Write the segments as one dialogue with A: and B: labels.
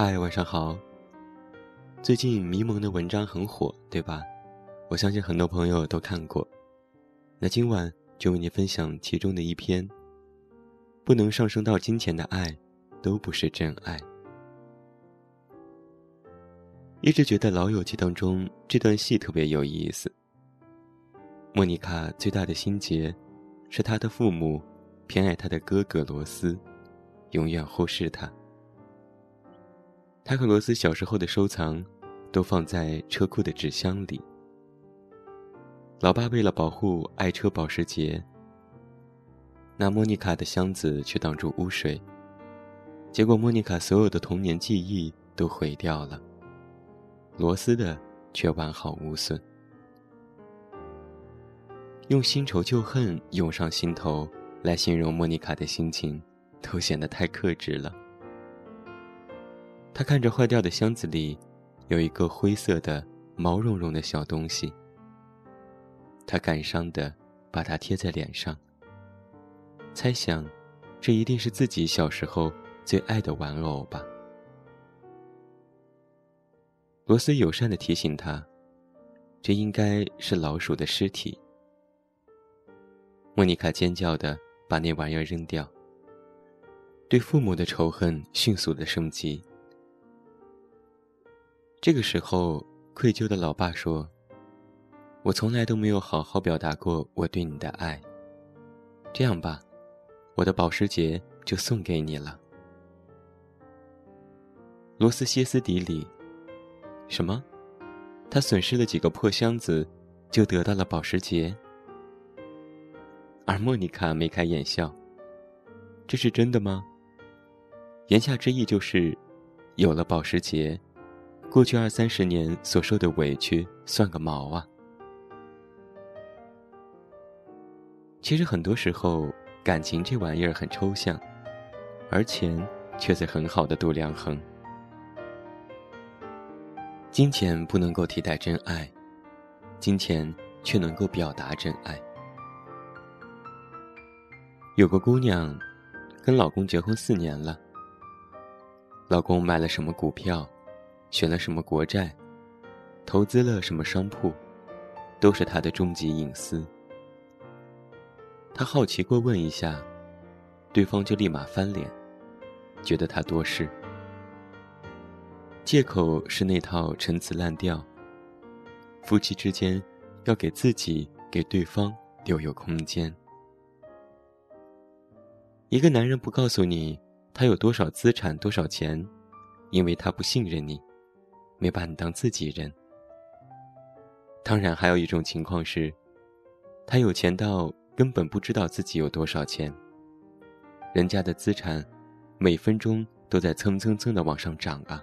A: 嗨，晚上好。最近迷蒙的文章很火，对吧？我相信很多朋友都看过。那今晚就为你分享其中的一篇。不能上升到金钱的爱，都不是真爱。一直觉得《老友记》当中这段戏特别有意思。莫妮卡最大的心结，是她的父母偏爱她的哥哥罗斯，永远忽视他。他和罗斯小时候的收藏，都放在车库的纸箱里。老爸为了保护爱车保时捷。拿莫妮卡的箱子去挡住污水，结果莫妮卡所有的童年记忆都毁掉了。罗斯的却完好无损。用新仇旧恨涌上心头来形容莫妮卡的心情，都显得太克制了。他看着坏掉的箱子里，有一个灰色的毛茸茸的小东西。他感伤的把它贴在脸上。猜想，这一定是自己小时候最爱的玩偶吧。罗斯友善的提醒他：“这应该是老鼠的尸体。”莫妮卡尖叫的把那玩意儿扔掉。对父母的仇恨迅速的升级。这个时候，愧疚的老爸说：“我从来都没有好好表达过我对你的爱。这样吧。”我的保时捷就送给你了。罗斯歇斯底里：“什么？他损失了几个破箱子，就得到了保时捷？”而莫妮卡眉开眼笑：“这是真的吗？”言下之意就是，有了保时捷，过去二三十年所受的委屈算个毛啊！其实很多时候。感情这玩意儿很抽象，而钱却是很好的度量衡。金钱不能够替代真爱，金钱却能够表达真爱。有个姑娘，跟老公结婚四年了。老公买了什么股票，选了什么国债，投资了什么商铺，都是他的终极隐私。他好奇过问一下，对方就立马翻脸，觉得他多事。借口是那套陈词滥调。夫妻之间要给自己、给对方留有空间。一个男人不告诉你他有多少资产、多少钱，因为他不信任你，没把你当自己人。当然，还有一种情况是，他有钱到。根本不知道自己有多少钱。人家的资产，每分钟都在蹭蹭蹭的往上涨啊，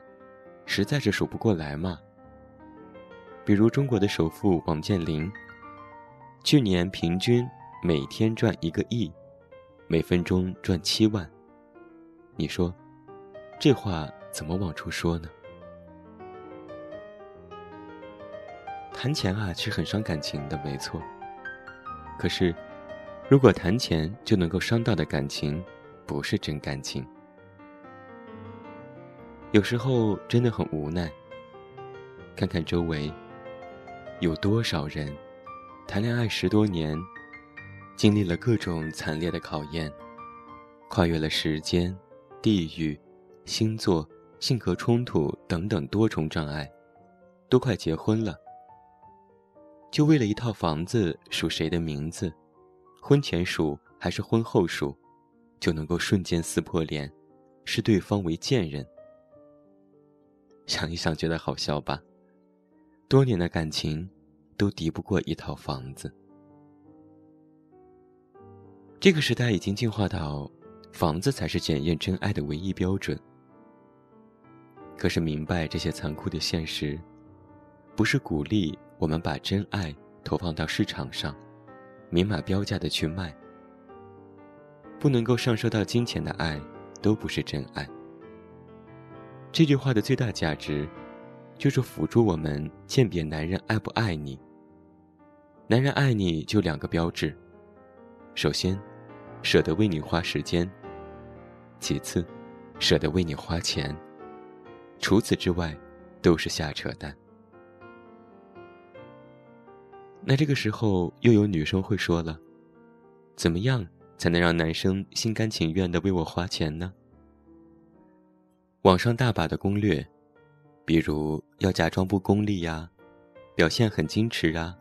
A: 实在是数不过来嘛。比如中国的首富王健林，去年平均每天赚一个亿，每分钟赚七万。你说，这话怎么往出说呢？谈钱啊，是很伤感情的，没错。可是。如果谈钱就能够伤到的感情，不是真感情。有时候真的很无奈。看看周围，有多少人谈恋爱十多年，经历了各种惨烈的考验，跨越了时间、地域、星座、性格冲突等等多重障碍，都快结婚了，就为了一套房子署谁的名字？婚前数还是婚后数，就能够瞬间撕破脸，视对方为贱人。想一想，觉得好笑吧？多年的感情，都敌不过一套房子。这个时代已经进化到，房子才是检验真爱的唯一标准。可是明白这些残酷的现实，不是鼓励我们把真爱投放到市场上。明码标价的去卖，不能够上升到金钱的爱，都不是真爱。这句话的最大价值，就是辅助我们鉴别男人爱不爱你。男人爱你就两个标志：首先，舍得为你花时间；其次，舍得为你花钱。除此之外，都是瞎扯淡。那这个时候，又有女生会说了：“怎么样才能让男生心甘情愿的为我花钱呢？”网上大把的攻略，比如要假装不功利呀，表现很矜持啊，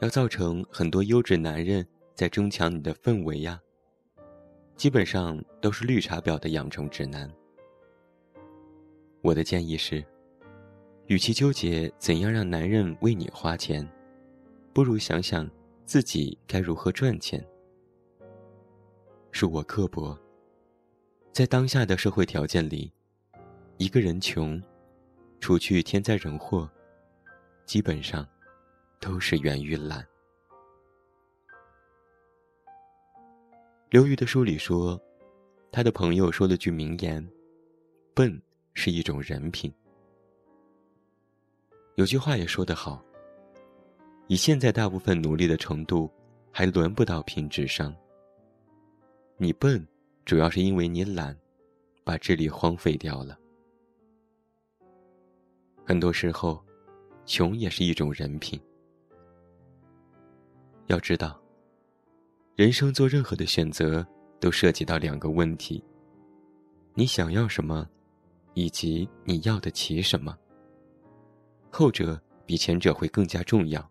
A: 要造成很多优质男人在争抢你的氛围呀，基本上都是绿茶婊的养成指南。我的建议是，与其纠结怎样让男人为你花钱，不如想想自己该如何赚钱。恕我刻薄，在当下的社会条件里。一个人穷，除去天灾人祸，基本上都是源于懒。刘瑜的书里说，他的朋友说了句名言：“笨是一种人品。”有句话也说得好：“以现在大部分努力的程度，还轮不到拼智商。你笨，主要是因为你懒，把智力荒废掉了。”很多时候，穷也是一种人品。要知道，人生做任何的选择都涉及到两个问题：你想要什么，以及你要得起什么。后者比前者会更加重要。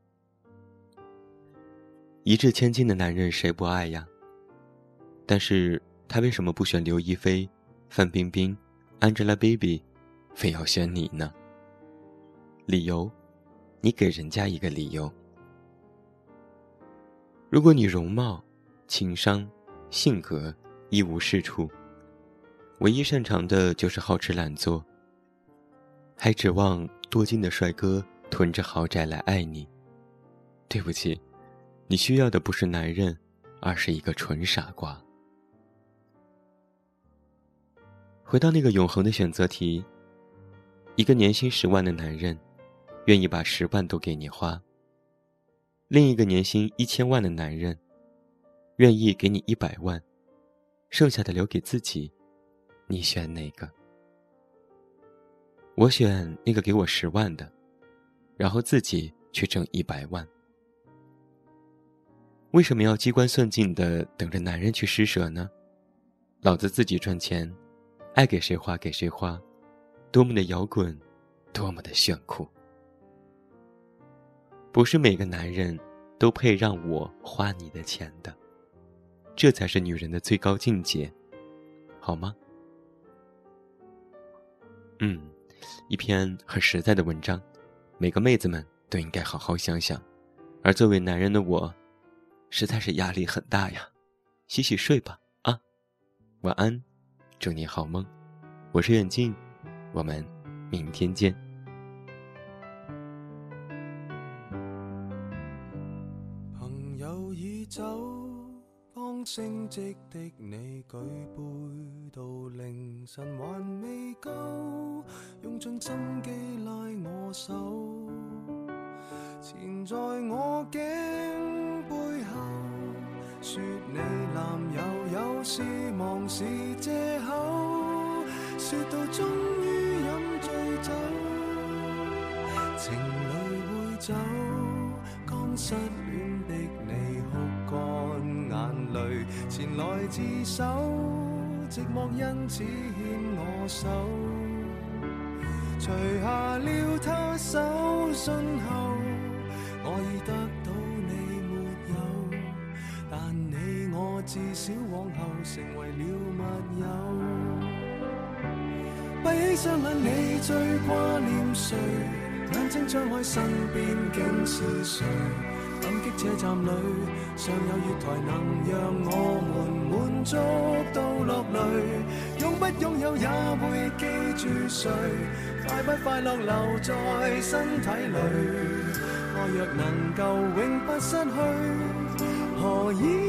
A: 一掷千金的男人谁不爱呀？但是他为什么不选刘亦菲、范冰冰、Angelababy，非要选你呢？理由，你给人家一个理由。如果你容貌、情商、性格一无是处，唯一擅长的就是好吃懒做，还指望多金的帅哥囤着豪宅来爱你，对不起，你需要的不是男人，而是一个纯傻瓜。回到那个永恒的选择题，一个年薪十万的男人。愿意把十万都给你花。另一个年薪一千万的男人，愿意给你一百万，剩下的留给自己，你选哪个？我选那个给我十万的，然后自己去挣一百万。为什么要机关算尽的等着男人去施舍呢？老子自己赚钱，爱给谁花给谁花，多么的摇滚，多么的炫酷。不是每个男人，都配让我花你的钱的，这才是女人的最高境界，好吗？嗯，一篇很实在的文章，每个妹子们都应该好好想想。而作为男人的我，实在是压力很大呀，洗洗睡吧啊，晚安，祝你好梦，我是远近，我们明天见。升职的你举杯到凌晨还未够，用尽心机拉我手，缠在我颈，说你男友有事忙是借口，说到终于饮醉酒，情侣会走，刚失恋的你哭干。眼泪前来自首，寂寞因此牵我手，除下了他手信后，我已得到至少往后成为了密友。闭起双眼，你最挂念谁？眼睛张开，身边竟是谁？感激车站里尚有月台，能让我们满足到落泪。拥不拥有也会记住谁？快不快乐留在身体里？爱若能够永不失去，何以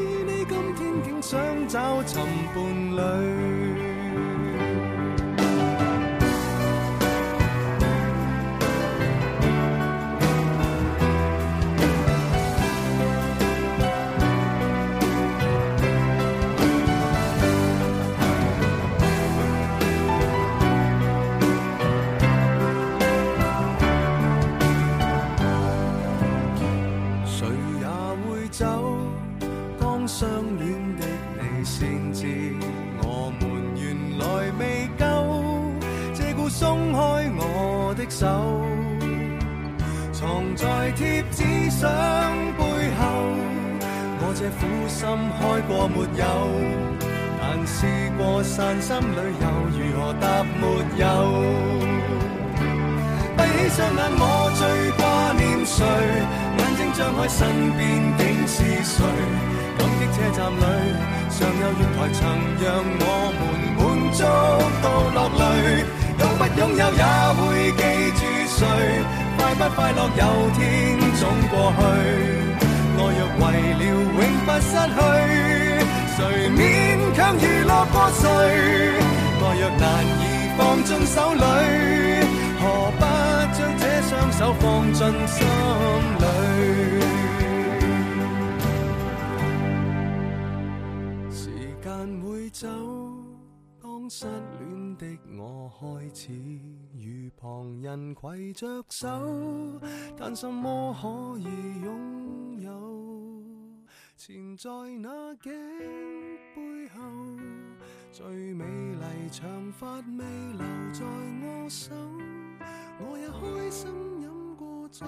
A: 想找寻伴侣？
B: 苦心开过没有？但试过散心旅游，如何答没有？闭起双眼，我最挂念谁？眼睛张开，身边竟是谁？感激车站里，尚有月台曾让我们满足到落泪。拥不拥有也会记住谁？快不快乐有天总过去。爱若为了永不失去，谁勉强娱乐过谁？爱若难以放进手里，何不将这双手放进心里？时间会走，失恋的我开始与旁人携着手，但什么可以拥有？缠在那颈背后，最美丽长发未留在我手，我也开心饮过酒。